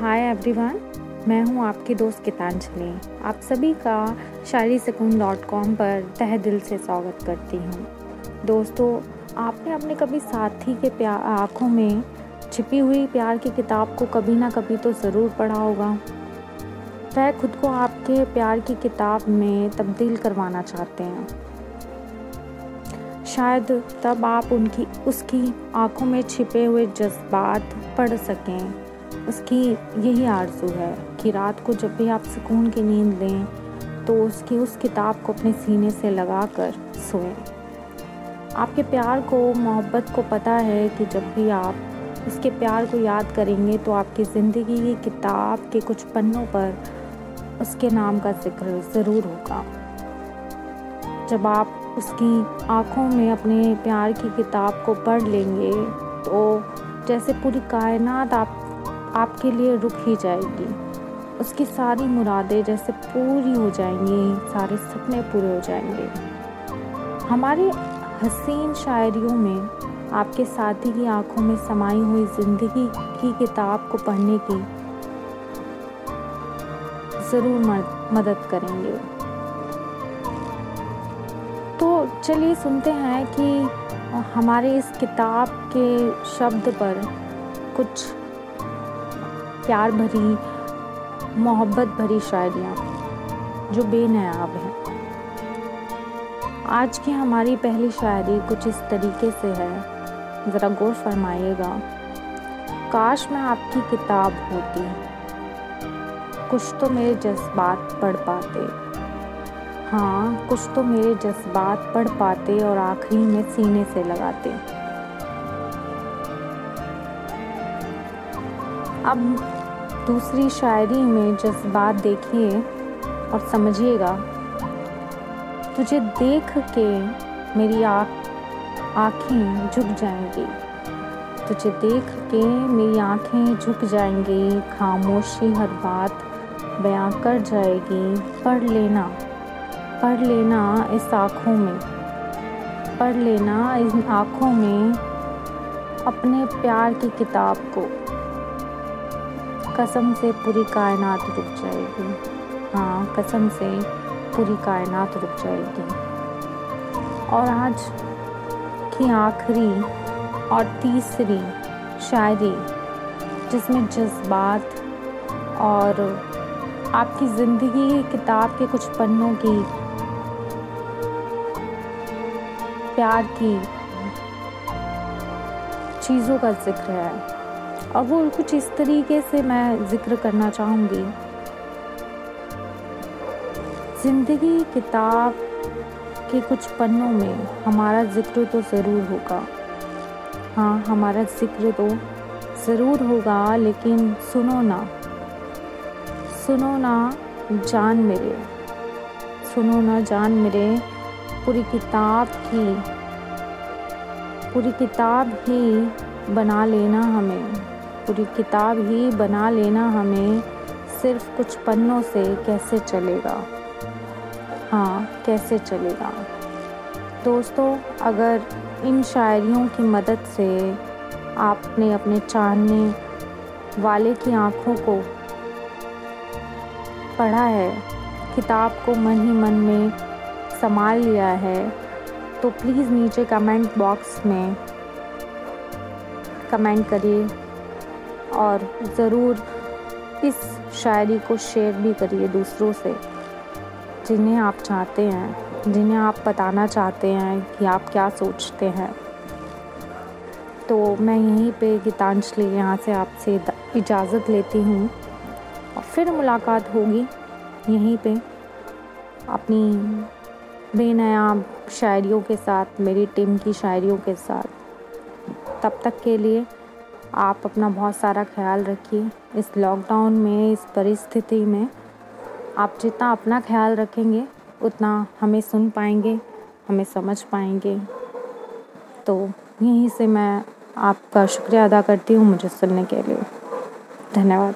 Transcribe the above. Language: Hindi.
हाय एवरीवन मैं हूँ आपकी दोस्त गीतांजलि। आप सभी का शायरी सुकून डॉट कॉम पर तह दिल से स्वागत करती हूँ। दोस्तों, आपने अपने कभी साथी के प्यार आँखों में छिपी हुई प्यार की किताब को कभी ना कभी तो ज़रूर पढ़ा होगा। वह खुद को आपके प्यार की किताब में तब्दील करवाना चाहते हैं। शायद तब आप उनकी, उसकी आँखों में छिपे हुए जज्बात पढ़ सकें। उसकी यही आरज़ू है कि रात को जब भी आप सुकून की नींद लें तो उसकी उस किताब को अपने सीने से लगा कर सोएँ। आपके प्यार को, मोहब्बत को पता है कि जब भी आप उसके प्यार को याद करेंगे तो आपकी ज़िंदगी की किताब के कुछ पन्नों पर उसके नाम का ज़िक्र ज़रूर होगा। जब आप उसकी आँखों में अपने प्यार की किताब को पढ़ लेंगे तो जैसे पूरी कायनात आप आपके लिए रुक ही जाएगी। उसकी सारी मुरादें जैसे पूरी हो जाएँगी, सारे सपने पूरे हो जाएँगे। हमारी हसीन शायरियों में आपके साथी की आँखों में समाई हुई ज़िंदगी की किताब को पढ़ने की ज़रूर मदद करेंगे। तो चलिए सुनते हैं कि हमारे इस किताब के शब्द पर कुछ प्यार भरी, मोहब्बत भरी शायरियाँ, जो बेनयाब हैं। आज की हमारी पहली शायरी कुछ इस तरीके से है। ज़रा गौर फरमाइएगा। काश मैं आपकी किताब होती। कुछ तो मेरे जज्बात पढ़ पाते। हाँ कुछ तो मेरे जज्बात पढ़ पाते और आखिरी में सीने से लगाते। अब दूसरी शायरी में जज्बात देखिए और समझिएगा, तुझे देख के मेरी आँख, आँखें झुक जाएँगी। तुझे देख के मेरी आँखें झुक जाएँगी, खामोशी हर बात बयां कर जाएगी। पढ़ लेना पढ़ लेना इस आँखों में, पढ़ लेना इन आँखों में अपने प्यार की किताब को। कसम से पूरी कायनात रुक जाएगी। हाँ कसम से पूरी कायनात रुक जाएगी। और आज की आखिरी और तीसरी शायरी, जिसमें जज्बात और आपकी ज़िंदगी किताब के कुछ पन्नों की प्यार की चीज़ों का ज़िक्र है। और वो कुछ इस तरीके से मैं ज़िक्र करना चाहूँगी। ज़िंदगी किताब के कुछ पन्नों में हमारा ज़िक्र तो ज़रूर होगा। हाँ हमारा ज़िक्र तो ज़रूर होगा, लेकिन सुनो ना। सुनो ना, जान मेरे। सुनो ना, जान मेरे। पूरी किताब की, पूरी किताब ही बना लेना हमें। पूरी किताब ही बना लेना हमें, सिर्फ़ कुछ पन्नों से कैसे चलेगा। हाँ कैसे चलेगा। दोस्तों, अगर इन शायरियों की मदद से आपने अपने चाहने वाले की आँखों को पढ़ा है, किताब को मन ही मन में संभाल लिया है तो प्लीज़ नीचे कमेंट बॉक्स में कमेंट करिए। और ज़रूर इस शायरी को शेयर भी करिए दूसरों से, जिन्हें आप चाहते हैं, जिन्हें आप बताना चाहते हैं कि आप क्या सोचते हैं। तो मैं यहीं पे गीतांजलि यहाँ से आपसे इजाज़त लेती हूँ और फिर मुलाकात होगी यहीं पे अपनी बेनयाब शायरियों के साथ, मेरी टीम की शायरियों के साथ। तब तक के लिए आप अपना बहुत सारा ख्याल रखिए। इस लॉकडाउन में, इस परिस्थिति में आप जितना अपना ख्याल रखेंगे, उतना हमें सुन पाएँगे, हमें समझ पाएँगे। तो यहीं से मैं आपका शुक्रिया अदा करती हूँ मुझे सुनने के लिए। धन्यवाद।